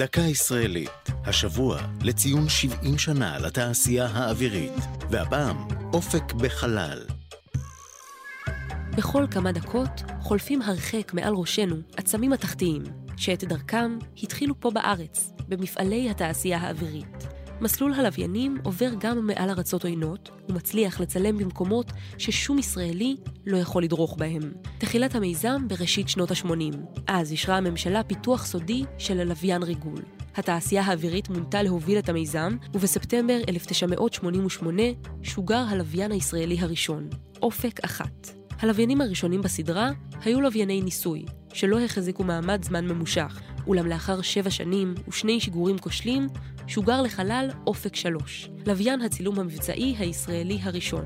דקה ישראלית, השבוע לציון 70 שנה לתעשייה האווירית, והפעם אופק בחלל. בכל כמה דקות חולפים הרחק מעל ראשנו עצמים התחתיים, שאת דרכם התחילו פה בארץ, במפעלי התעשייה האווירית. מסלול הלוויינים עובר גם מעל ארצות עוינות, ומצליח לצלם במקומות ששום ישראלי לא יכול לדרוך בהם. תחילת המיזם בראשית שנות ה-80. אז אישרה הממשלה פיתוח סודי של הלוויין ריגול. התעשייה האווירית מונתה להוביל את המיזם, ובספטמבר 1988 שוגר הלוויין הישראלי הראשון, אופק אחת. הלוויינים הראשונים בסדרה היו לווייני ניסוי, שלא החזיקו מעמד זמן ממושך, אולם לאחר שבע שנים ושני שיגורים כושלים, שוגר לחלל אופק שלוש, לוויין הצילום המבצעי הישראלי הראשון.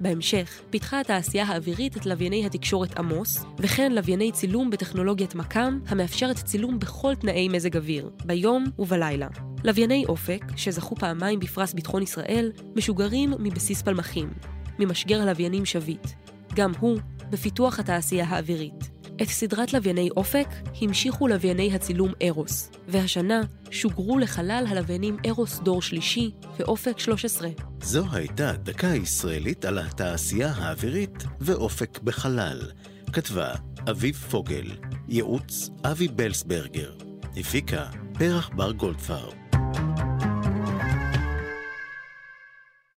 בהמשך פיתחה התעשייה האווירית את לווייני התקשורת עמוס, וכן לווייני צילום בטכנולוגיית מקאם, המאפשרת צילום בכל תנאי מזג אוויר, ביום ובלילה. לווייני אופק, שזכו פעמיים בפרס ביטחון ישראל, משוגרים מבסיס פלמחים, ממשגר הלוויינים שביט. גם הוא בפיתוח התעשייה האווירית. את סדרת לווייני אופק המשיכו לווייני הצילום ארוס, והשנה שוגרו לחלל הלוויינים ארוס דור שלישי ואופק 13. זו הייתה דקה ישראלית על התעשייה האווירית ואופק בחלל. כתבה אביב פוגל, ייעוץ אבי בלסברגר, הפיקה פרח בר גולדפרב.